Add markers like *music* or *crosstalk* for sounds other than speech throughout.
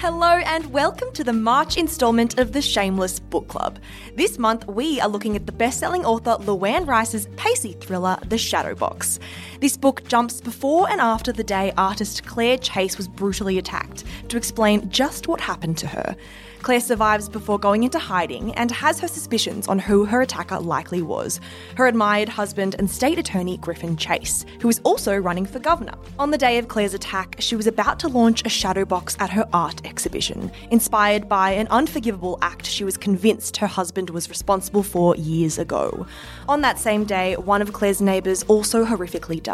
Hello and welcome to the March instalment of the Shameless Book Club. This month we are looking at the best-selling author Luanne Rice's pacey thriller The Shadow Box. This book jumps before and after the day artist Claire Chase was brutally attacked to explain just what happened to her. Claire survives before going into hiding and has her suspicions on who her attacker likely was her admired husband and state attorney Griffin Chase, who is also running for governor. On the day of Claire's attack, she was about to launch a shadow box at her art exhibition, inspired by an unforgivable act she was convinced her husband was responsible for years ago. On that same day, one of Claire's neighbours also horrifically died.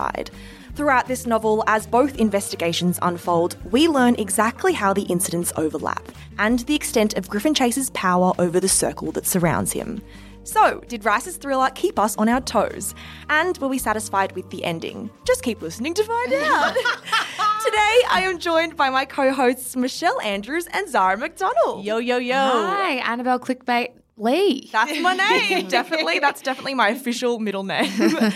Throughout this novel, as both investigations unfold, we learn exactly how the incidents overlap and the extent of Griffin Chase's power over the circle that surrounds him. So, did Rice's thriller keep us on our toes? And were we satisfied with the ending? Just keep listening to find *laughs* out. Today, I am joined by my co hosts Michelle Andrews and Zara McDonald. Yo, yo, yo. Hi, Annabelle Clickbait Lee. That's my *laughs* name. definitely. That's definitely my official middle name. *laughs*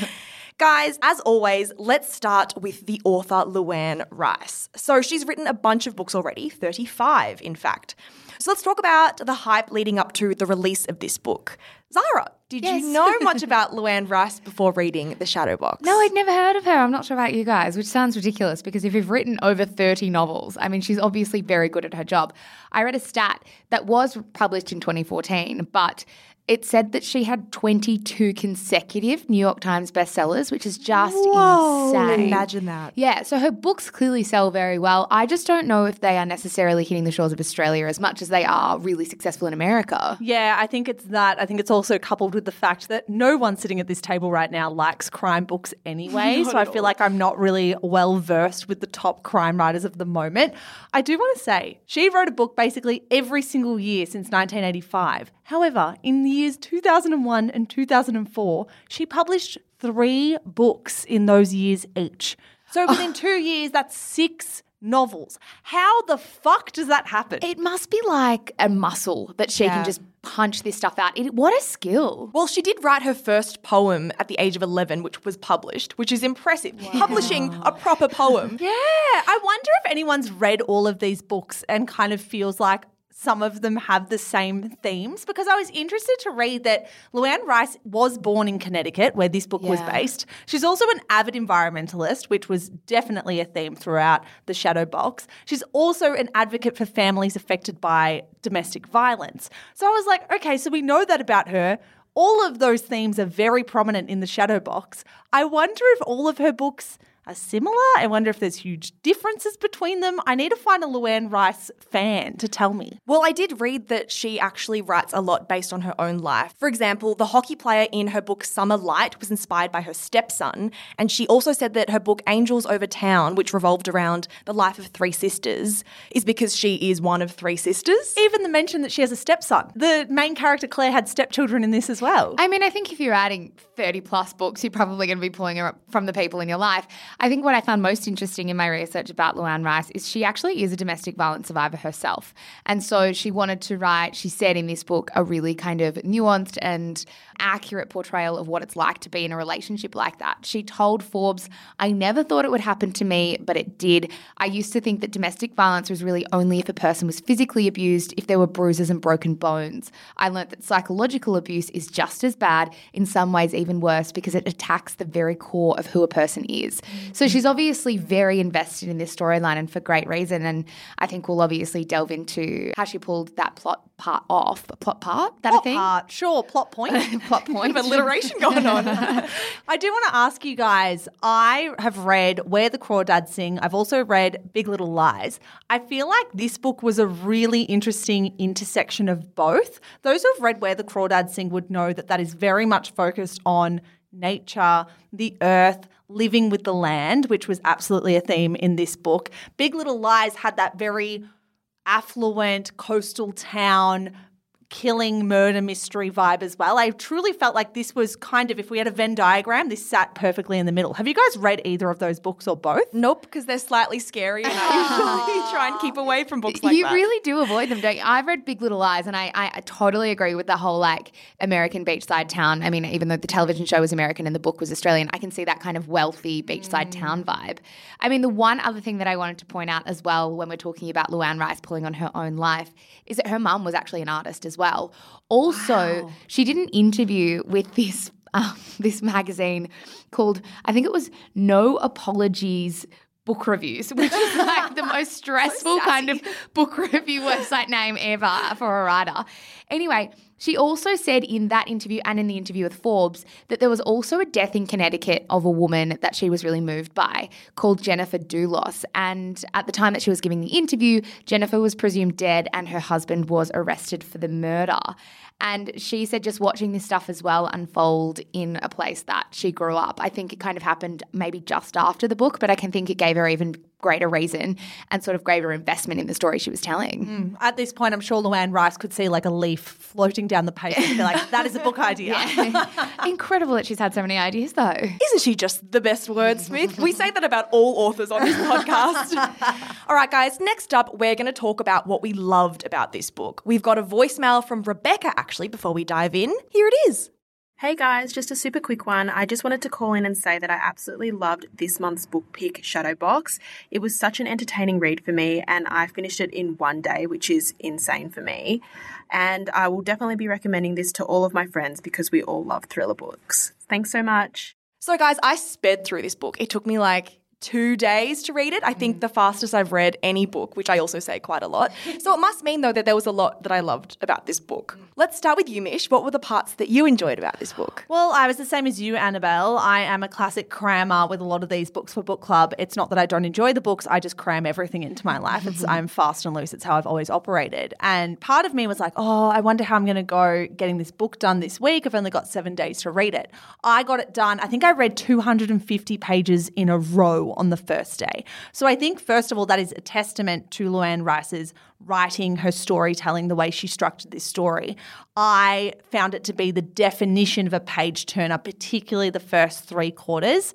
Guys, as always, let's start with the author Luanne Rice. So she's written a bunch of books already, 35 in fact. So let's talk about the hype leading up to the release of this book. Zara, did Yes. you know *laughs* much about Luanne Rice before reading The Shadow Box? No, I'd never heard of her. I'm not sure about you guys, which sounds ridiculous because if you've written over 30 novels, I mean, she's obviously very good at her job. I read a stat that was published in 2014, but it said that she had 22 consecutive New York Times bestsellers, which is just Whoa, insane. imagine that. Yeah, so her books clearly sell very well. I just don't know if they are necessarily hitting the shores of Australia as much as they are really successful in America. Yeah, I think it's that. I think it's also coupled with the fact that no one sitting at this table right now likes crime books anyway. so I *laughs* feel like I'm not really well versed with the top crime writers of the moment. I do want to say she wrote a book basically every single year since 1985. However, in the years 2001 and 2004, she published three books in those years each. So *laughs* within two years, that's six novels. How the fuck does that happen? It must be like a muscle that she Yeah. can just punch this stuff out. It, what a skill. Well, she did write her first poem at the age of 11, which was published, which is impressive. Publishing a proper poem. *laughs* Yeah, I wonder if anyone's read all of these books and kind of feels like some of them have the same themes because I was interested to read that Luanne Rice was born in Connecticut, where this book was based. She's also an avid environmentalist, which was definitely a theme throughout the Shadow Box. She's also an advocate for families affected by domestic violence. So I was like, okay, so we know that about her. All of those themes are very prominent in the Shadow Box. I wonder if all of her books are similar. I wonder if there's huge differences between them. I need to find a Luanne Rice fan to tell me. Well, I did read that she actually writes a lot based on her own life. For example, the hockey player in her book Summer Light was inspired by her stepson, and she also said that her book Angels Over Town, which revolved around the life of three sisters, is because she is one of three sisters. Even the mention that she has a stepson. The main character Claire had stepchildren in this as well. I mean, I think if you're adding 30 plus books, you're probably going to be pulling her up from the people in your life. I think what I found most interesting in my research about Luanne Rice is she actually is a domestic violence survivor herself. And so she wanted to write, she said in this book, a really kind of nuanced and accurate portrayal of what it's like to be in a relationship like that. She told Forbes, I never thought it would happen to me, but it did. I used to think that domestic violence was really only if a person was physically abused, if there were bruises and broken bones. I learnt that psychological abuse is just as bad, in some ways even worse, because it attacks the very core of who a person is. Mm. So she's obviously very invested in this storyline and for great reason. And I think we'll obviously delve into how she pulled that plot part off. Plot part? That Plot thing? part, sure, plot point. *laughs* Plot *laughs* point. Alliteration going on. *laughs* I do want to ask you guys. I have read Where the Crawdads Sing. I've also read Big Little Lies. I feel like this book was a really interesting intersection of both. Those who have read Where the Crawdads Sing would know that that is very much focused on nature, the earth, living with the land, which was absolutely a theme in this book. Big Little Lies had that very affluent coastal town killing murder mystery vibe as well. I truly felt like this was kind of, if we had a Venn diagram, this sat perfectly in the middle. Have you guys read either of those books or both? Nope, because they're slightly scary and I *laughs* usually try and keep away from books like you that. You really do avoid them, don't you? I've read Big Little Lies, and I, I, I totally agree with the whole like American beachside town. I mean, even though the television show was American and the book was Australian, I can see that kind of wealthy beachside mm. town vibe. I mean, the one other thing that I wanted to point out as well when we're talking about Luanne Rice pulling on her own life is that her mum was actually an artist as well. Also, she did an interview with this um, *laughs* this magazine called I think it was No Apologies Book Reviews, *laughs* which is like the *laughs* most stressful kind of book review website name ever for a writer. Anyway, she also said in that interview and in the interview with Forbes that there was also a death in Connecticut of a woman that she was really moved by called Jennifer Dulos. And at the time that she was giving the interview, Jennifer was presumed dead and her husband was arrested for the murder. And she said just watching this stuff as well unfold in a place that she grew up. I think it kind of happened maybe just after the book, but I can think it gave her even greater reason and sort of greater investment in the story she was telling. Mm. At this point, I'm sure Luanne Rice could see like a leaf floating down the page and be like, that is a book *laughs* idea. Incredible that she's had so many ideas though. Isn't she just the best wordsmith? we say that about all authors on this *laughs* podcast. all right, guys, next up, we're going to talk about what we loved about this book. We've got a voicemail from Rebecca, actually, before we dive in. Here it is. Hey guys, just a super quick one. I just wanted to call in and say that I absolutely loved this month's book pick, Shadow Box. It was such an entertaining read for me, and I finished it in one day, which is insane for me. And I will definitely be recommending this to all of my friends because we all love thriller books. Thanks so much. So, guys, I sped through this book. It took me like two days to read it. I think mm. the fastest I've read any book, which I also say quite a lot. *laughs* so, it must mean, though, that there was a lot that I loved about this book. Mm. Let's start with you, Mish. What were the parts that you enjoyed about this book? Well, I was the same as you, Annabelle. I am a classic crammer with a lot of these books for book club. It's not that I don't enjoy the books, I just cram everything into my life. It's *laughs* I'm fast and loose. It's how I've always operated. And part of me was like, oh, I wonder how I'm going to go getting this book done this week. I've only got seven days to read it. I got it done. I think I read 250 pages in a row on the first day. So I think, first of all, that is a testament to Luanne Rice's writing, her storytelling, the way she structured this story. I found it to be the definition of a page turner, particularly the first three quarters.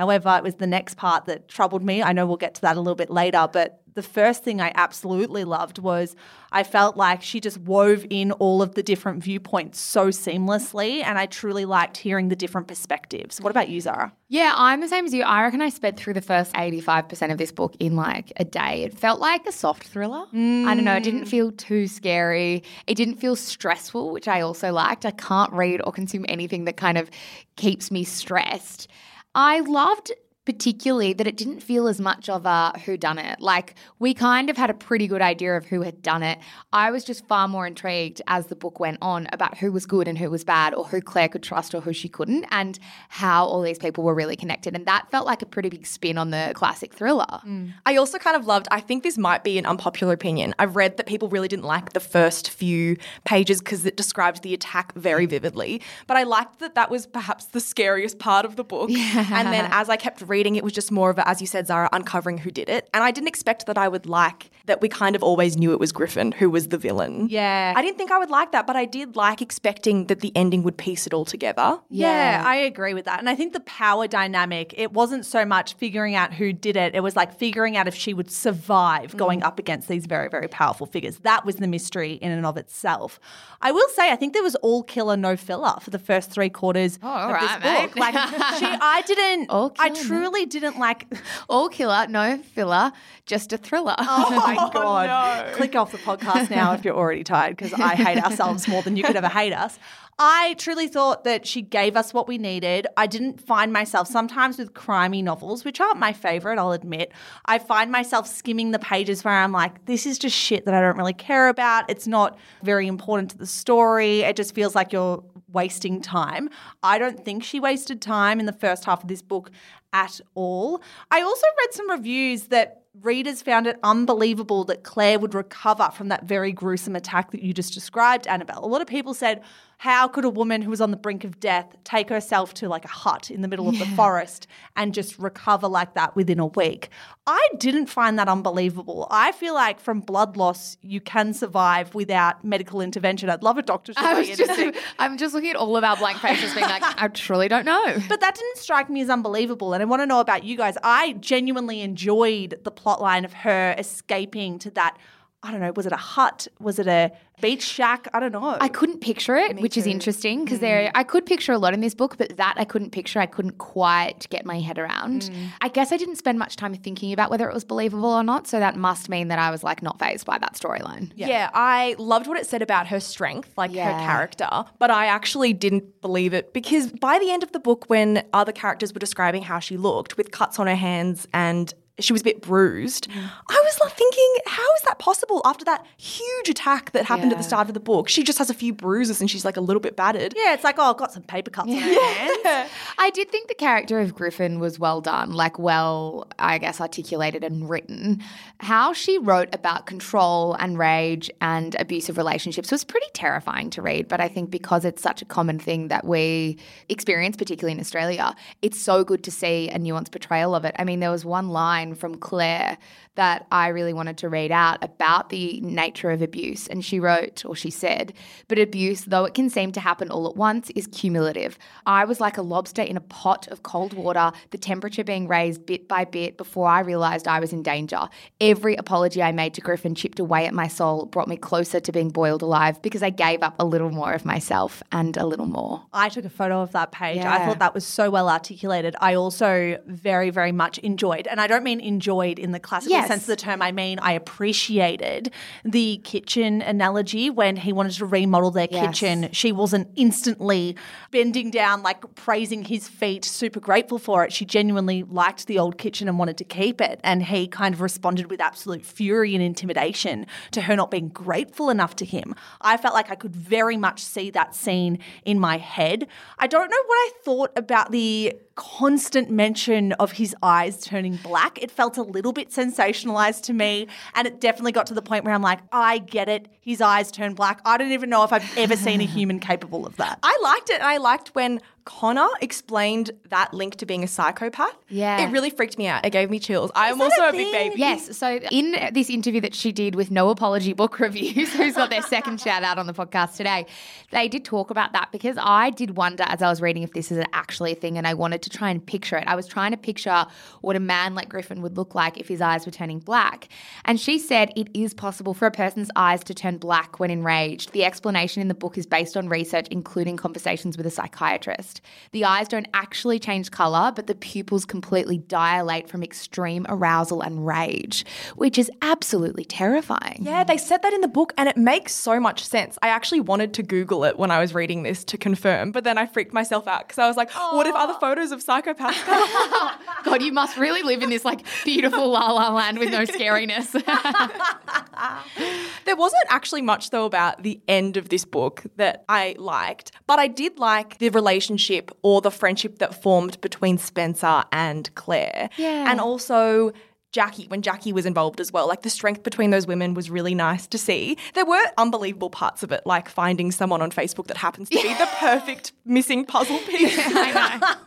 However, it was the next part that troubled me. I know we'll get to that a little bit later, but the first thing I absolutely loved was I felt like she just wove in all of the different viewpoints so seamlessly, and I truly liked hearing the different perspectives. What about you, Zara? Yeah, I'm the same as you. I reckon I sped through the first 85% of this book in like a day. It felt like a soft thriller. Mm. I don't know. It didn't feel too scary. It didn't feel stressful, which I also liked. I can't read or consume anything that kind of keeps me stressed. I loved particularly that it didn't feel as much of a who done it. Like we kind of had a pretty good idea of who had done it. I was just far more intrigued as the book went on about who was good and who was bad or who Claire could trust or who she couldn't and how all these people were really connected and that felt like a pretty big spin on the classic thriller. Mm. I also kind of loved, I think this might be an unpopular opinion. I've read that people really didn't like the first few pages because it described the attack very vividly. But I liked that that was perhaps the scariest part of the book. Yeah. *laughs* And then as I kept reading, it was just more of a, as you said, Zara, uncovering who did it. And I didn't expect that I would like that we kind of always knew it was Griffin who was the villain. Yeah. I didn't think I would like that, but I did like expecting that the ending would piece it all together. Yeah, I agree with that. And I think the power dynamic, it wasn't so much figuring out who did it, it was like figuring out if she would survive going mm. up against these very, very powerful figures. That was the mystery in and of itself. I will say, I think there was all killer, no filler for the first three quarters oh, all of this right, mate. book. Like, *laughs* she, I didn't, All I killer, truly didn't like. All killer, no filler, just a thriller. Oh, *laughs* oh my *laughs* God. Click off the podcast now if you're already tired because I hate ourselves more than you could ever hate us. I truly thought that she gave us what we needed. I didn't find myself sometimes with crimey novels, which aren't my favorite, I'll admit. I find myself skimming the pages where I'm like, this is just shit that I don't really care about. It's not very important to the story. It just feels like you're wasting time. I don't think she wasted time in the first half of this book at all. I also read some reviews that readers found it unbelievable that Claire would recover from that very gruesome attack that you just described, Annabelle. A lot of people said, how could a woman who was on the brink of death take herself to like a hut in the middle of the forest and just recover like that within a week? I didn't find that unbelievable. I feel like from blood loss, you can survive without medical intervention. I'd love a doctor to I was just, say- *laughs* I'm just looking at all of our blank faces, being like, I truly don't know. But that didn't strike me as unbelievable. And I want to know about you guys. I genuinely enjoyed the plot line of her escaping to that. I don't know, was it a hut? Was it a beach shack? I don't know. I couldn't picture it, which is interesting because mm. there I could picture a lot in this book, but that I couldn't picture. I couldn't quite get my head around. Mm. I guess I didn't spend much time thinking about whether it was believable or not, so that must mean that I was like not phased by that storyline. Yeah. I loved what it said about her strength, like Yeah. her character, but I actually didn't believe it because by the end of the book, when other characters were describing how she looked with cuts on her hands and she was a bit bruised, mm. I was like thinking, how is that possible after that huge attack that happened at the start of the book? She just has a few bruises and she's like a little bit battered. yeah, it's like, oh, I've got some paper cuts on her hands. *laughs* I did think the character of Griffin was well done, like well, I guess, articulated and written. How she wrote about control and rage and abusive relationships was pretty terrifying to read. But I think because it's such a common thing that we experience, particularly in Australia, it's so good to see a nuanced portrayal of it. I mean, there was one line from Claire that I really wanted to read out about the nature of abuse. And she wrote, or she said, but abuse, though it can seem to happen all at once, is cumulative. I was like a lobster in a pot of cold water, the temperature being raised bit by bit before I realized I was in danger. Every apology I made to Griffin chipped away at my soul, brought me closer to being boiled alive because I gave up a little more of myself and a little more. I took a photo of that page. I thought that was so well articulated. I also very, very much enjoyed, and I don't mean enjoyed in the classical Yes. sense of the term, I mean I appreciated the kitchen analogy when he wanted to remodel their Yes. kitchen. She wasn't instantly bending down, like praising his feet, super grateful for it. She genuinely liked the old kitchen and wanted to keep it. And he kind of responded with absolute fury and intimidation to her not being grateful enough to him. I felt like I could very much see that scene in my head. I don't know what I thought about the constant mention of his eyes turning black. It felt a little bit sensationalized to me. And it definitely got to the point where I'm like, I get it. His eyes turn black. I don't even know if I've ever seen a human *laughs* capable of that. I liked it. And I liked when Connor explained that link to being a psychopath. Yeah. It really freaked me out. It gave me chills. I am also a a big baby. Yes. So in this interview that she did with No Apology Book Reviews, *laughs* who's got their second shout out on the podcast today, they did talk about that because I did wonder as I was reading if this is actually a thing and I wanted to try and picture it. I was trying to picture what a man like Griffin would look like if his eyes were turning black. And she said it is possible for a person's eyes to turn black when enraged. The explanation in the book is based on research, including conversations with a psychiatrist. The eyes don't actually change color, but the pupils completely dilate from extreme arousal and rage, which is absolutely terrifying. Yeah, they said that in the book and it makes so much sense. I actually wanted to Google it when I was reading this to confirm, but then I freaked myself out because I was like, what if other photos of psychopaths? *laughs* God, you must really live in this like beautiful la la land with no scariness. *laughs* There wasn't actually much though about the end of this book that I liked, but I did like the relationship or the friendship that formed between Spencer and Claire. Yeah. And also Jackie, when Jackie was involved as well. Like the strength between those women was really nice to see. There were unbelievable parts of it, like finding someone on Facebook that happens to be the *laughs* perfect missing puzzle piece. I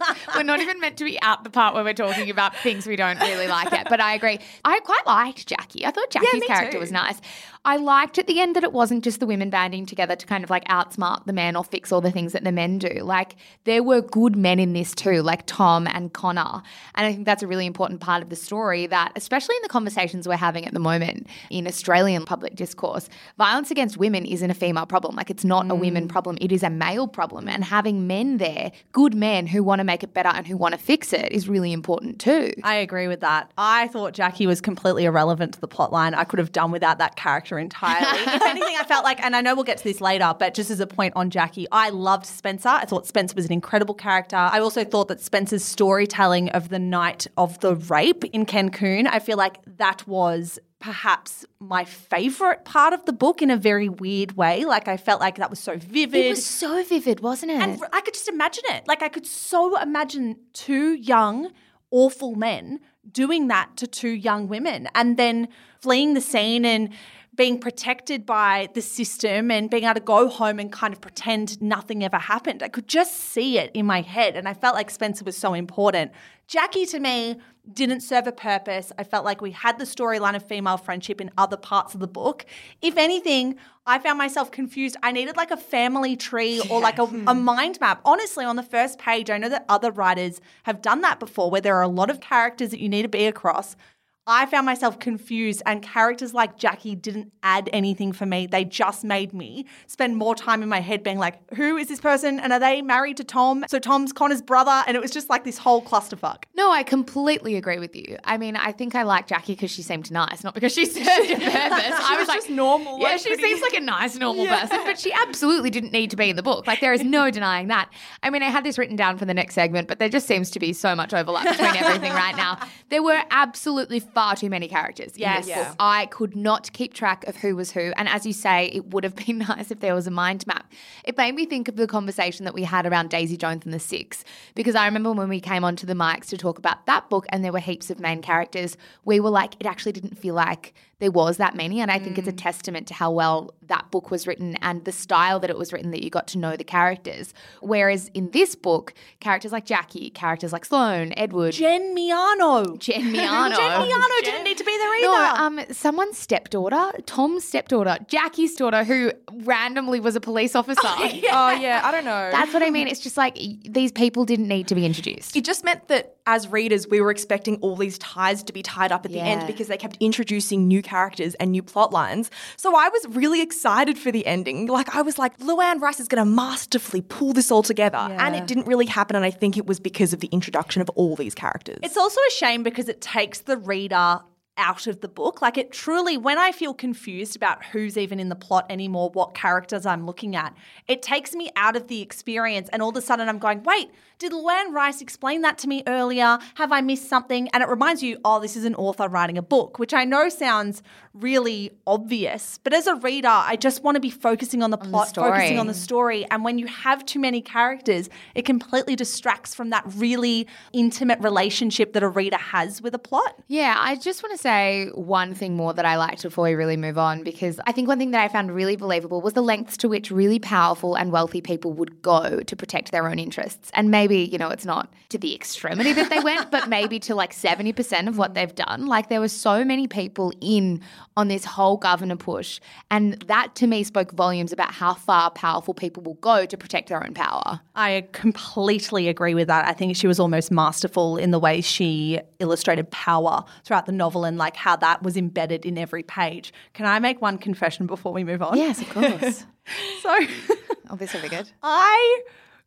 know. We're not even meant to be out the part where we're talking about things we don't really like yet. But I agree. I quite liked Jackie. I thought Jackie's me character too. was nice. I liked at the end that it wasn't just the women banding together to kind of like outsmart the men or fix all the things that the men do. Like there were good men in this too, like Tom and Connor. And I think that's a really important part of the story that, especially in the conversations we're having at the moment in Australian public discourse, violence against women isn't a female problem. Like it's not a mm. women problem, it is a male problem. And having men there, good men who want to make it better and who want to fix it, is really important too. I agree with that. I thought Jackie was completely irrelevant to the plotline. I could have done without that character entirely. if anything, I felt like, and I know we'll get to this later, but just as a point on Jackie, I loved Spencer. I thought Spencer was an incredible character. I also thought that Spencer's storytelling of the night of the rape in Cancun, I feel like that was perhaps my favorite part of the book in a very weird way. Like I felt like that was so vivid. It was so vivid, wasn't it? And I could just imagine it. Like I could so imagine two young, awful men doing that to two young women and then fleeing the scene and being protected by the system and being able to go home and kind of pretend nothing ever happened. I could just see it in my head. And I felt like Spencer was so important. Jackie to me didn't serve a purpose. I felt like we had the storyline of female friendship in other parts of the book. If anything, I found myself confused. I needed like a family tree or like a, hmm. a mind map. Honestly, on the first page, I know that other writers have done that before where there are a lot of characters that you need to be across. I found myself confused, and characters like Jackie didn't add anything for me. They just made me spend more time in my head being like, who is this person? And are they married to Tom? So Tom's Connor's brother. And it was just like this whole clusterfuck. No, I completely agree with you. I mean, I think I like Jackie because she seemed nice, not because she served a *laughs* purpose. I was, was like, just normal, Yeah, like she pretty- seems like a nice, normal person, but she absolutely didn't need to be in the book. Like, there is no denying that. I mean, I had this written down for the next segment, but there just seems to be so much overlap between *laughs* everything right now. There were absolutely far too many characters Yes. Yeah. I could not keep track of who was who. And as you say, it would have *laughs* been nice if there was a mind map. It made me think of the conversation that we had around Daisy Jones and the Six, because I remember when we came onto the mics to talk about that book and there were heaps of main characters, we were like, it actually didn't feel like there was that many. And I think it's a testament to how well that book was written and the style that it was written that you got to know the characters. Whereas in this book, characters like Jackie, characters like Sloane, Edward, Jen Miano. Jen *laughs* Miano. Jen Miano didn't need to be there either. No, um, someone's stepdaughter, Tom's stepdaughter, Jackie's daughter, who randomly was a police *laughs* officer. Oh yeah, I don't know. That's what I mean. It's just like these people didn't need to be introduced. it just meant that as readers, we were expecting all these ties to be tied up at the end because they kept introducing new characters and new plot lines. So I was really excited for the ending. Like I was like, Luanne Rice is going to masterfully pull this all together, and it didn't really happen. And I think it was because of the introduction of all these characters. It's also a shame because it takes the reader out of the book. Like it truly, when I feel confused about who's even in the plot anymore, what characters I'm looking at, it takes me out of the experience. And all of a sudden I'm going, wait, did Luanne Rice explain that to me earlier? Have I missed something? And it reminds you, oh, this is an author writing a book, which I know sounds really obvious. But as a reader, I just want to be focusing on the plot, story. focusing on the story. And when you have too many characters, it completely distracts from that really intimate relationship that a reader has with a plot. Yeah, I just want to say one thing more that I liked before we really move on because I think one thing that I found really believable was the lengths to which really powerful and wealthy people would go to protect their own interests. And maybe, you know, it's not to the extremity that they went, but maybe to like 70% of what they've done. Like there were so many people in on this whole governor push. And that to me spoke volumes about how far powerful people will go to protect their own power. I completely agree with that. I think she was almost masterful in the way she illustrated power throughout the novel and like how that was embedded in every page. Can I make one confession before we move on? Yes, of course. *laughs* So *laughs* oh, this will be good. I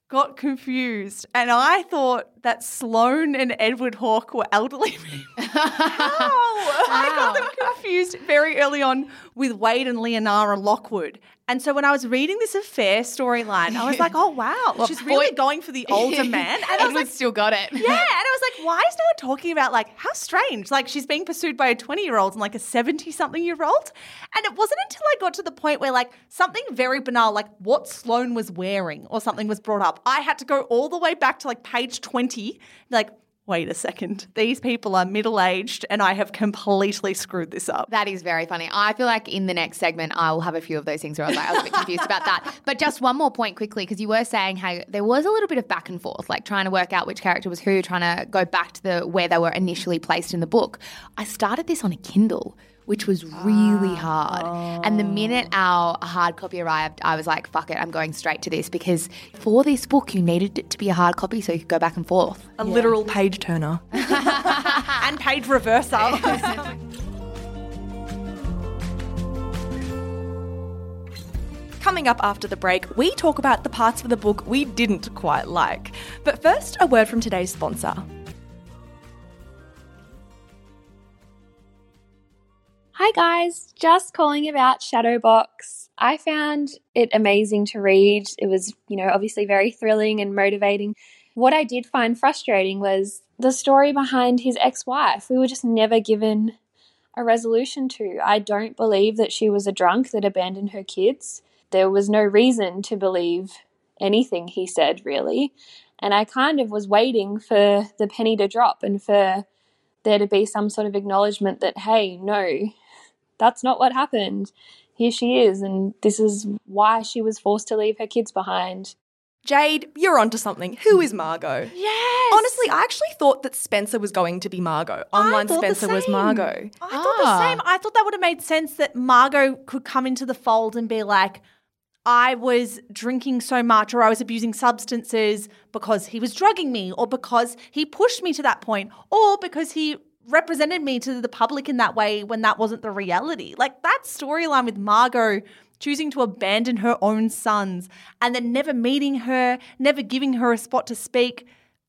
got confused and I thought that Sloane and Edward Hawke were elderly *laughs* people. How? I got them confused very early on with Wade and Leonara Lockwood. And so when I was reading this affair storyline, I was *laughs* like, oh, wow, she's really going for the *laughs* older man. And I was like, still got it. yeah. And I was like, why is no one talking about like how strange? Like she's being pursued by a 20 year old and like a 70 something year old. And it wasn't until I got to the point where like something very banal, like what Sloane was wearing or something was brought up. I had to go all the way back to like page 20, like, wait a second. These people are middle aged and I have completely screwed this up. That is very funny. I feel like in the next segment, I will have a few of those things where I was like, I was a bit confused about that. *laughs* But just one more point quickly, because you were saying how there was a little bit of back and forth, like trying to work out which character was who, trying to go back to the where they were initially placed in the book. I started this on a Kindle. Which was really ah, hard. And the minute oh. our hard copy arrived, I was like, fuck it, I'm going straight to this because for this book, you needed it to be a hard copy so you could go back and forth. a literal page turner. *laughs* And page reversal. *laughs* Coming up after the break, we talk about the parts of the book we didn't quite like. But first, a word from today's sponsor. Hi guys, just calling about Shadowbox. I found it amazing to read. It was, you know, obviously very thrilling and motivating. What I did find frustrating was the story behind his ex wife. We were just never given a resolution to. I don't believe that she was a drunk that abandoned her kids. There was no reason to believe anything he said, really. And I kind of was waiting for the penny to drop and for there to be some sort of acknowledgement that, hey, no, that's not what happened. Here she is, and this is why she was forced to leave her kids behind. Jade, you're onto something. Who is Margot? Yes. Honestly, I actually thought that Spencer was going to be Margot. Online thought Spencer was same. Margot. I thought Ah. the same. I thought that would have made sense that Margot could come into the fold and be like, I was drinking so much or I was abusing substances because he was drugging me or because he pushed me to that point or because he represented me to the public in that way when that wasn't the reality. Like that storyline with Margot choosing to abandon her own sons and then never meeting her, never giving her a spot to speak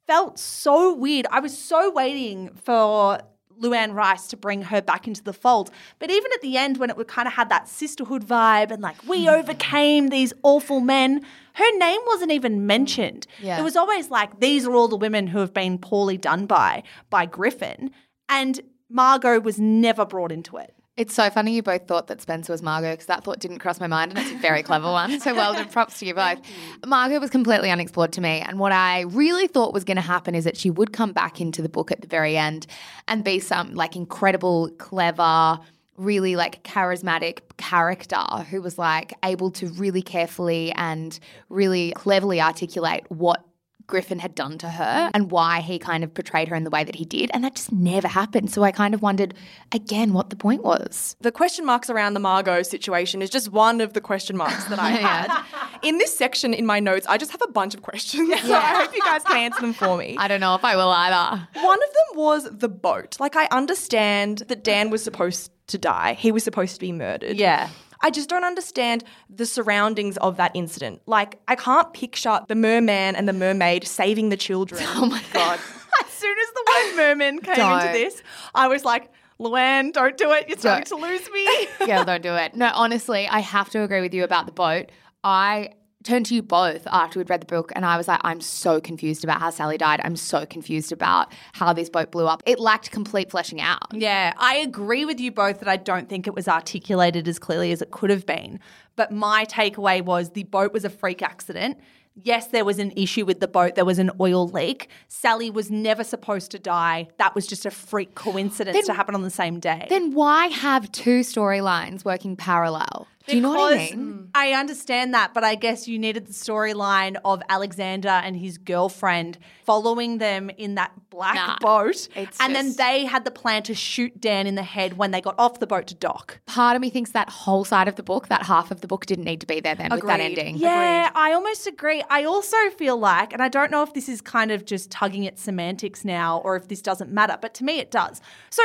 felt so weird. I was so waiting for Luanne Rice to bring her back into the fold. But even at the end, when it kind of had that sisterhood vibe and like, we mm. overcame these awful men, her name wasn't even mentioned. Yeah. It was always like, these are all the women who have been poorly done by, by Griffin. And Margot was never brought into it. It's so funny you both thought that Spencer was Margot because that thought didn't cross my mind and it's a very clever one. So well done, props to you both. Margot was completely unexplored to me. And what I really thought was going to happen is that she would come back into the book at the very end and be some like incredible, clever, really like charismatic character who was like able to really carefully and really cleverly articulate what Griffin had done to her and why he kind of portrayed her in the way that he did. And that just never happened. So I kind of wondered again what the point was. The question marks around the Margot situation is just one of the question marks that I *laughs* had. In this section in my notes, I just have a bunch of questions. *laughs* So I hope you guys can answer them for me. I don't know if I will either. One of them was the boat. Like, I understand that Dan was supposed to die, he was supposed to be murdered. Yeah. I just don't understand the surroundings of that incident. Like, I can't picture the merman and the mermaid saving the children. *laughs* Oh my *laughs* God. As soon as the word merman came Don't. into this, I was like, Luanne, don't do it. You're starting to lose me. *laughs* yeah, don't do it. No, honestly, I have to agree with you about the boat. I turned to you both after we'd read the book and I was like, I'm so confused about how Sally died. I'm so confused about how this boat blew up. It lacked complete fleshing out. Yeah, I agree with you both that I don't think it was articulated as clearly as it could have been. But my takeaway was the boat was a freak accident. Yes, there was an issue with the boat. There was an oil leak. Sally was never supposed to die. That was just a freak coincidence to happen on the same day. Then why have two storylines working parallel? Do you know what I Because mean? I understand that, but I guess you needed the storyline of Alexander and his girlfriend following them in that black Nah, boat. it's And then just- they had the plan to shoot Dan in the head when they got off the boat to dock. Part of me thinks that whole side of the book, that half of the book, didn't need to be there then with that Agreed. ending. Yeah, I almost agree. I also feel like, and I don't know if this is kind of just tugging at semantics now or if this doesn't matter, but to me it does. So,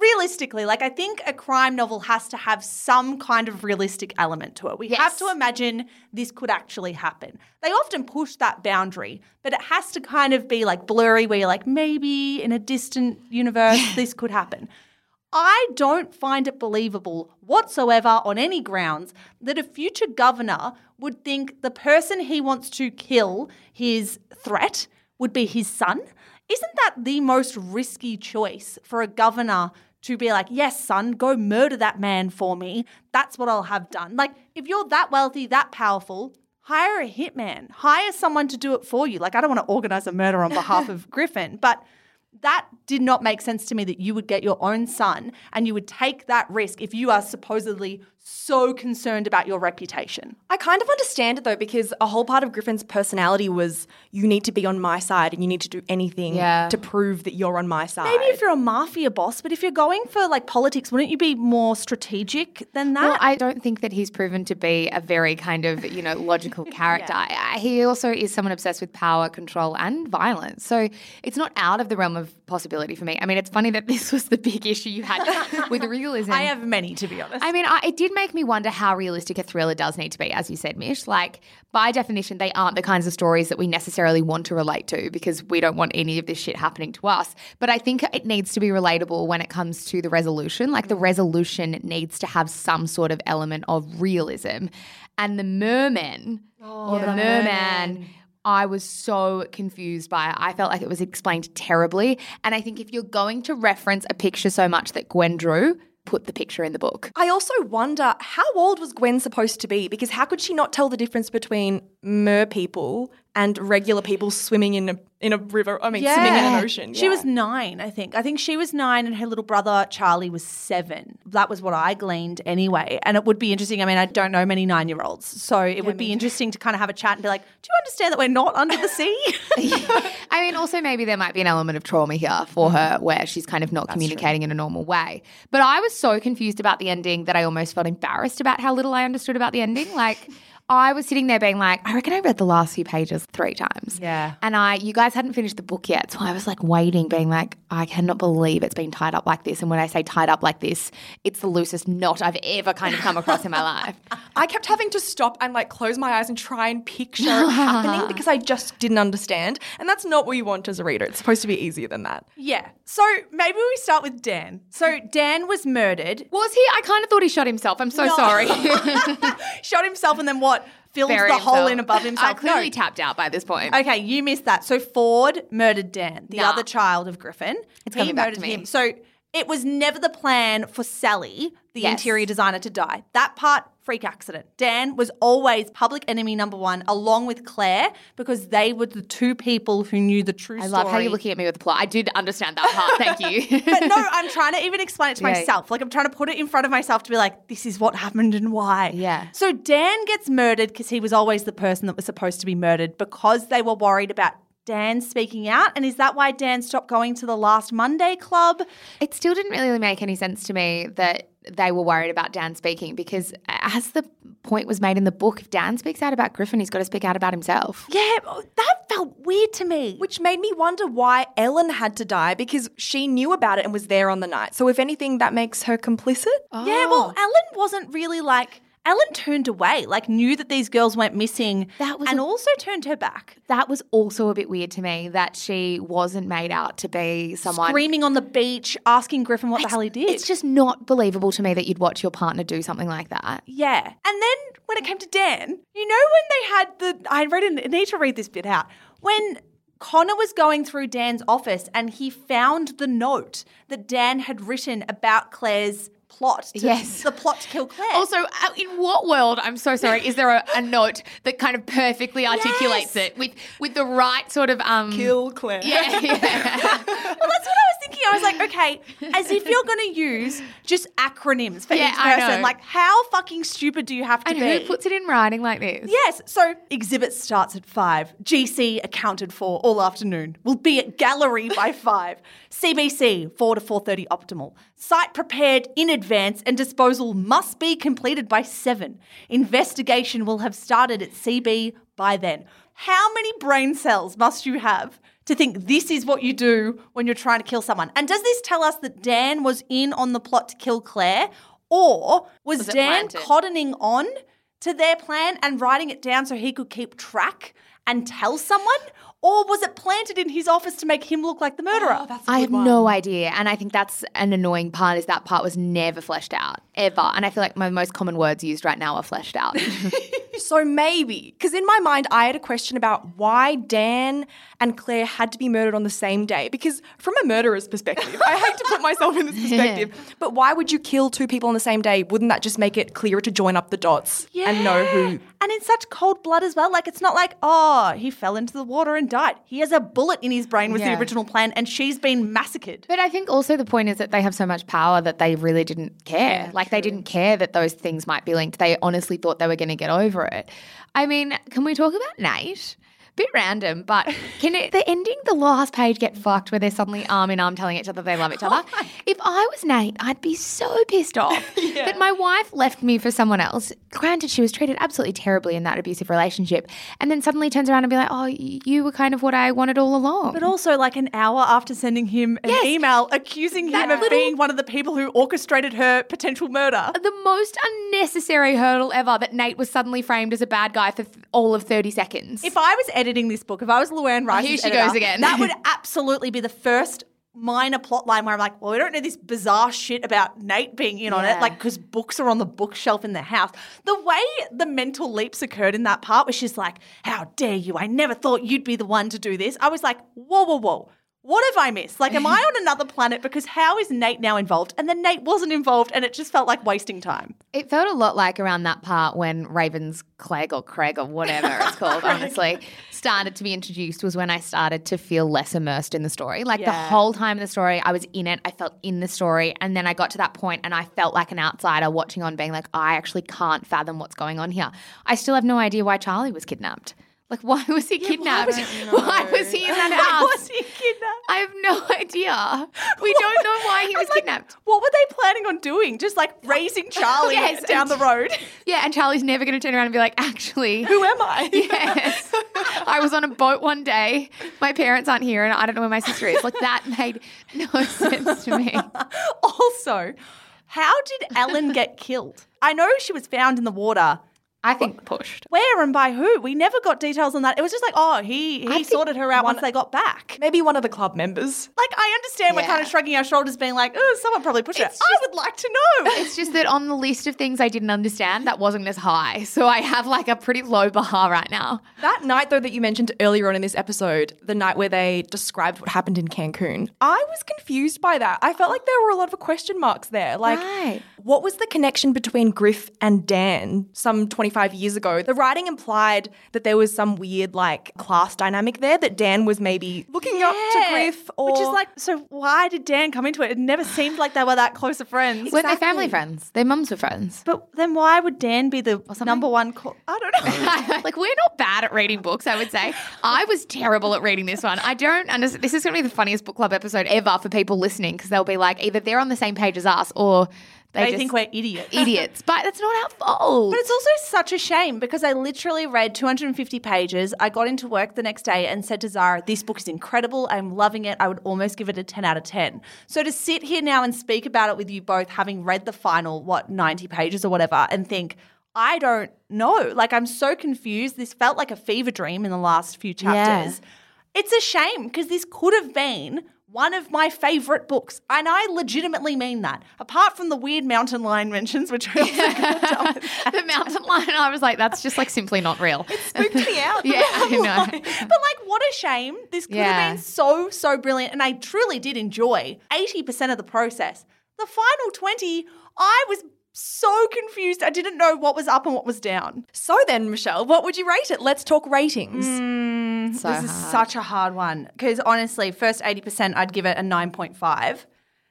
realistically, like I think a crime novel has to have some kind of realistic element to it. We have to imagine this could actually happen. They often push that boundary, but it has to kind of be like blurry where you're like, maybe in a distant universe this could happen. I don't find it believable whatsoever on any grounds that a future governor would think the person he wants to kill, his threat, would be his son. Isn't that the most risky choice for a governor to be like, yes, son, go murder that man for me? That's what I'll have done. Like, if you're that wealthy, that powerful, hire a hitman, hire someone to do it for you. Like, I don't want to organize a murder on behalf *laughs* of Griffin, but that did not make sense to me that you would get your own son and you would take that risk if you are supposedly so concerned about your reputation. I kind of understand it though, because a whole part of Griffin's personality was you need to be on my side and you need to do anything Yeah. to prove that you're on my side. Maybe if you're a mafia boss, but if you're going for like politics, wouldn't you be more strategic than that? Well, I don't think that he's proven to be a very kind of, you know, logical *laughs* character. I- He also is someone obsessed with power, control, and violence. So it's not out of the realm of possibility for me. I mean, it's funny that *laughs* this was the big issue you had *laughs* with realism. I have many, to be honest. I mean, I, it did make me wonder how realistic a thriller does need to be, as you said, Mish. Like, by definition, they aren't the kinds of stories that we necessarily want to relate to because we don't want any of this shit happening to us. But I think it needs to be relatable when it comes to the resolution. Like, the mm. resolution needs to have some sort of element of realism. And the merman, oh, or the merman, I was so confused by it. I felt like it was explained terribly. And I think if you're going to reference a picture so much that Gwen drew, put the picture in the book. I also wonder how old was Gwen supposed to be? Because how could she not tell the difference between mer people and regular people swimming in a in a river. I mean, swimming in an ocean. She yeah. was nine, I think. I think she was nine and her little brother Charlie was seven. That was what I gleaned anyway. And it would be interesting. I mean, I don't know many nine year olds. So it would be interesting to kind of have a chat and be like, do you understand that we're not under the sea? *laughs* *laughs* I mean, also maybe there might be an element of trauma here for mm. her where she's kind of not communicating in a normal way. But I was so confused about the ending that I almost felt embarrassed about how little I understood about the ending. Like, I was sitting there being like, I reckon I read the last few pages three times. Yeah. And I, you guys hadn't finished the book yet. So I was like waiting, being like, I cannot believe it's been tied up like this. And when I say tied up like this, it's the loosest knot I've ever kind of come across in my life. *laughs* I kept having to stop and like close my eyes and try and picture it *laughs* happening because I just didn't understand. And that's not what you want as a reader. It's supposed to be easier than that. yeah. So maybe we start with Dan. So Dan was murdered, Was he? I kind of thought he shot himself. I'm so No. sorry. *laughs* shot himself, and then what? Bury the hole in above himself. I clearly No. tapped out by this point. Okay, you missed that. So Ford murdered Dan, the Nah. other child of Griffin. It's he murdered him. So it was never the plan for Sally, the Yes. interior designer, to die. That part, freak accident. Dan was always public enemy number one, along with Claire, because they were the two people who knew the true I story. love how you're looking at me with the plot. I did understand that part. Thank you. *laughs* but no, *laughs* I'm trying to even explain it to Yeah. myself. Like I'm trying to put it in front of myself to be like, this is what happened and why. Yeah. So Dan gets murdered because he was always the person that was supposed to be murdered because they were worried about Dan speaking out. And is that why Dan stopped going to the last Monday club? It still didn't really make any sense to me that they were worried about Dan speaking because, as the point was made in the book, if Dan speaks out about Griffin, he's got to speak out about himself. Yeah, oh, that felt weird to me. Which made me wonder why Ellen had to die because she knew about it and was there on the night. So, if anything, that makes her complicit. Oh. Yeah, well, Ellen wasn't really like. Ellen turned away, like knew that these girls went missing, That was and a- also turned her back, That was also a bit weird to me that she wasn't made out to be someone. screaming on the beach, asking Griffin what the hell he did. It's just not believable to me that you'd watch your partner do something like that. Yeah. And then when it came to Dan, you know when they had the I read it, I need to read this bit out. When Connor was going through Dan's office and he found the note that Dan had written about Claire's plot. To, Yes. *laughs* The plot to kill Claire. Also, uh, in what world, I'm so sorry, is there a, a note that kind of perfectly articulates Yes. it with with the right sort of um Kill Claire. Yeah, *laughs* yeah. well, that's what I was thinking. I was like, okay, as if you're going to use just acronyms for Yeah, each I person. know. Like, how fucking stupid do you have to and be? who puts it in writing like this? Yes. So exhibit starts at five. GC accounted for all afternoon. We'll be at gallery by five. CBC four to four thirty optimal. Site prepared in advance and disposal must be completed by seven. Investigation will have started at CB by then. How many brain cells must you have? To think this is what you do when you're trying to kill someone. And does this tell us that Dan was in on the plot to kill Claire? Or was, Was Dan cottoning on to their plan and writing it down so he could keep track and tell someone? Or was it planted in his office to make him look like the murderer? Oh, I have no idea. And I think that's an annoying part is that part was never fleshed out, ever. And I feel like my most common words used right now are fleshed out. *laughs* So maybe, because in my mind, I had a question about why Dan and Claire had to be murdered on the same day. Because from a murderer's perspective, I hate to put myself in this *laughs* perspective, but why would you kill two people on the same day? Wouldn't that just make it clearer to join up the dots and know who? And in such cold blood as well. Like, it's not like, oh, he fell into the water and died. He has a bullet in his brain with Yeah. the original plan, and she's been massacred. But I think also the point is that they have so much power that they really didn't care. like they didn't care that those things might be linked. They honestly thought they were going to get over it. I mean, can we talk about Nate? Bit random, but *laughs* can it, the ending, the last page, get fucked where they're suddenly arm in arm telling each other they love each other? *laughs* Oh if I was Nate, I'd be so pissed off *laughs* that my wife left me for someone else. Granted, she was treated absolutely terribly in that abusive relationship, and then suddenly turns around and be like, "Oh, you were kind of what I wanted all along." But also, like an hour after sending him an Yes. email accusing him of little- being one of the people who orchestrated her potential murder. the most unnecessary hurdle ever that Nate was suddenly framed as a bad guy for th- all of 30 seconds. If I was editing this book, if I was Luanne Rice, here she goes again. that would *laughs* absolutely be the first minor plot line where I'm like, well, we don't know this bizarre shit about Nate being in on it, like because books are on the bookshelf in the house. The way the mental leaps occurred in that part, where she's like, "How dare you? I never thought you'd be the one to do this." I was like, "Whoa, whoa, whoa." What have I missed? Like, am I *laughs* on another planet? Because how is Nate now involved? And then Nate wasn't involved, and it just felt like wasting time. It felt a lot like around that part when Raven's Clegg or Craig or whatever it's *laughs* called, honestly, started to be introduced was when I started to feel less immersed in the story. Like the whole time in the story, I was in it, I felt in the story. And then I got to that point and I felt like an outsider watching on, being like, I actually can't fathom what's going on here. I still have no idea why Charlie was kidnapped. Like, why was he kidnapped? Why was *laughs* he in *laughs* that house? Why was he kidnapped? I have no idea. We don't know *laughs* why he was like, kidnapped. What were they planning on doing? Just like raising Charlie Yes, down the road? Yeah, and Charlie's never going to turn around and be like, actually, Who am I? Yes. I was on a boat one day. My parents aren't here and I don't know where my sister is. Like that made no sense to me. also, how did Ellen get killed? I know she was found in the water. I think pushed. Where and by who? We never got details on that. It was just like, oh, he he sorted her out one- once they got back. Maybe one of the club members. Like, I understand we're kind of shrugging our shoulders, being like, oh, someone probably pushed her. It's I would like to know. *laughs* It's just that on the list of things I didn't understand, that wasn't as high. So I have like a pretty low bar right now. That night, though, that you mentioned earlier on in this episode, the night where they described what happened in Cancun, I was confused by that. I felt like there were a lot of question marks there. Like, Right. what was the connection between Griff and Dan some 25 years ago? The writing implied that there was some weird, like, class dynamic there, that Dan was maybe looking up to Yeah. Griff or. Which is like, so why did Dan come into it? It never seemed like they were that close of friends. Weren't they family friends? Their mums were friends. But then why would Dan be the number one? Co- I don't know. *laughs* like we're not bad at reading books, I would say. I was terrible at reading this one. I don't understand. This is going to be the funniest book club episode ever for people listening because they'll be like either they're on the same page as us or they, they think we're idiots. *laughs* idiots. But that's not our fault. But it's also such a shame because I literally read 250 pages. I got into work the next day and said to Zara, This book is incredible. I'm loving it. I would almost give it a 10 out of 10. So to sit here now and speak about it with you both, having read the final, what, 90 pages or whatever, and think, I don't know. Like, I'm so confused. This felt like a fever dream in the last few chapters. It's a shame because this could have been one of my favorite books. And I legitimately mean that. Apart from the weird mountain lion mentions, which I also *laughs* the mountain lion, I was like, that's just like simply not real. It spooked me *laughs* out. Yeah, *laughs* I know. but like, what a shame. This could Yeah. have been so, so brilliant. And I truly did enjoy 80% of the process. The final 20, I was so confused. I didn't know what was up and what was down. So then, Michelle, what would you rate it? Let's talk ratings. Hmm, so this is such a hard one. Because honestly, first 80%, I'd give it a 9.5.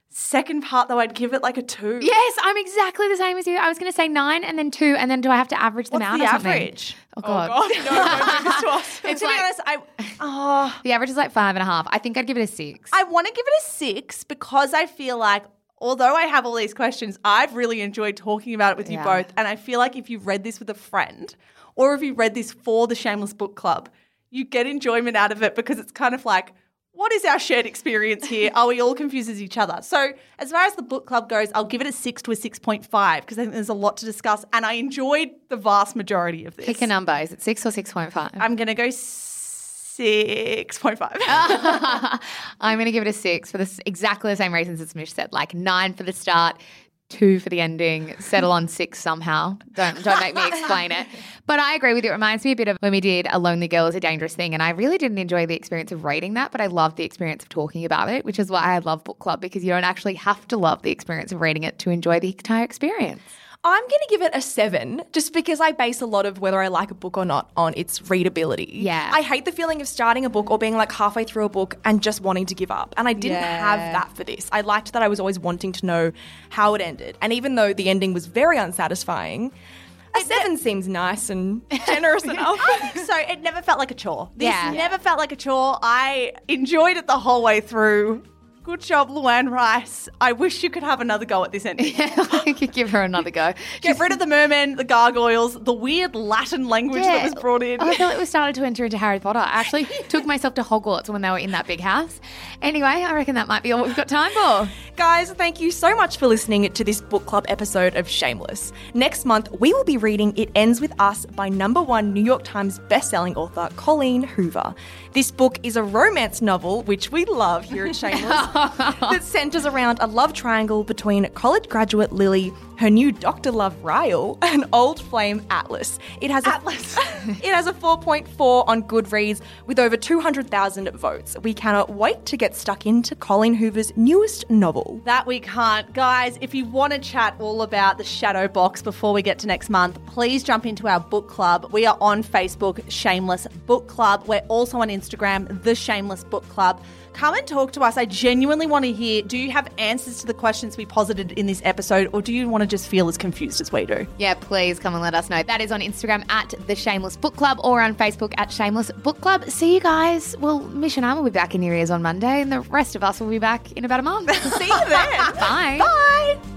Second part, though, I'd give it like a 2. Yes, I'm exactly the same as you. I was going to say nine and then two, and then do I have to average them What's out the average? Oh, oh God. no, don't *laughs* to. It's to like- be honest, I, oh, The average is like five and a half. I think I'd give it a six. I want to give it a six because I feel like, although I have all these questions, I've really enjoyed talking about it with you Yeah. both. And I feel like if you've read this with a friend or if you read this for the Shameless Book Club, you get enjoyment out of it because it's kind of like, what is our shared experience here? Are we all confused as each other? So, as far as the book club goes, I'll give it a six to a 6.5 because I think there's a lot to discuss. And I enjoyed the vast majority of this. Pick a number. Is it six or 6.5? I'm going to go 6.5. *laughs* *laughs* I'm going to give it a six for this exactly the same reasons as Mish said. Like nine for the start, two for the ending, settle on six somehow. Don't don't make me explain it. *laughs* But I agree with you. It reminds me a bit of when we did A Lonely Girl is a Dangerous Thing. And I really didn't enjoy the experience of reading that, but I loved the experience of talking about it, which is why I love book club because you don't actually have to love the experience of reading it to enjoy the entire experience. I'm going to give it a seven just because I base a lot of whether I like a book or not on its readability. Yeah. I hate the feeling of starting a book or being like halfway through a book and just wanting to give up. And I didn't have that for this. I liked that I was always wanting to know how it ended. And even though the ending was very unsatisfying, a seven seems nice and generous *laughs* enough. so it never felt like a chore. This Yeah. never felt like a chore. I enjoyed it the whole way through. Good job, Luanne Rice. I wish you could have another go at this ending. *laughs* I could give her another go. *laughs* Get rid of the merman, the gargoyles, the weird Latin language that was brought in. Oh, I feel like we started to enter into Harry Potter. I actually *laughs* took myself to Hogwarts when they were in that big house. Anyway, I reckon that might be all we've got time for. Guys, thank you so much for listening to this book club episode of Shameless. Next month, we will be reading It Ends With Us by number one New York Times bestselling author Colleen Hoover. This book is a romance novel, which we love here at Shameless, *laughs* that centers around a love triangle between college graduate Lily, her new Dr. Love Ryle, and Old Flame Atlas. It has Atlas. A, *laughs* it has a 4.4 on Goodreads with over 200,000 votes. We cannot wait to get stuck into Colleen Hoover's newest novel. That we can't. Guys, if you want to chat all about the Shadow Box before we get to next month, please jump into our book club. We are on Facebook, Shameless Book Club. We're also on Instagram, The Shameless Book Club. Come and talk to us. I genuinely want to hear do you have answers to the questions we posited in this episode, or do you want to just feel as confused as we do? Yeah, please come and let us know. That is on Instagram at The Shameless Book Club or on Facebook at Shameless Book Club. See you guys. Well, Mish and I will be back in your ears on Monday, and the rest of us will be back in about a month. *laughs* See you then. *laughs* Bye. Bye.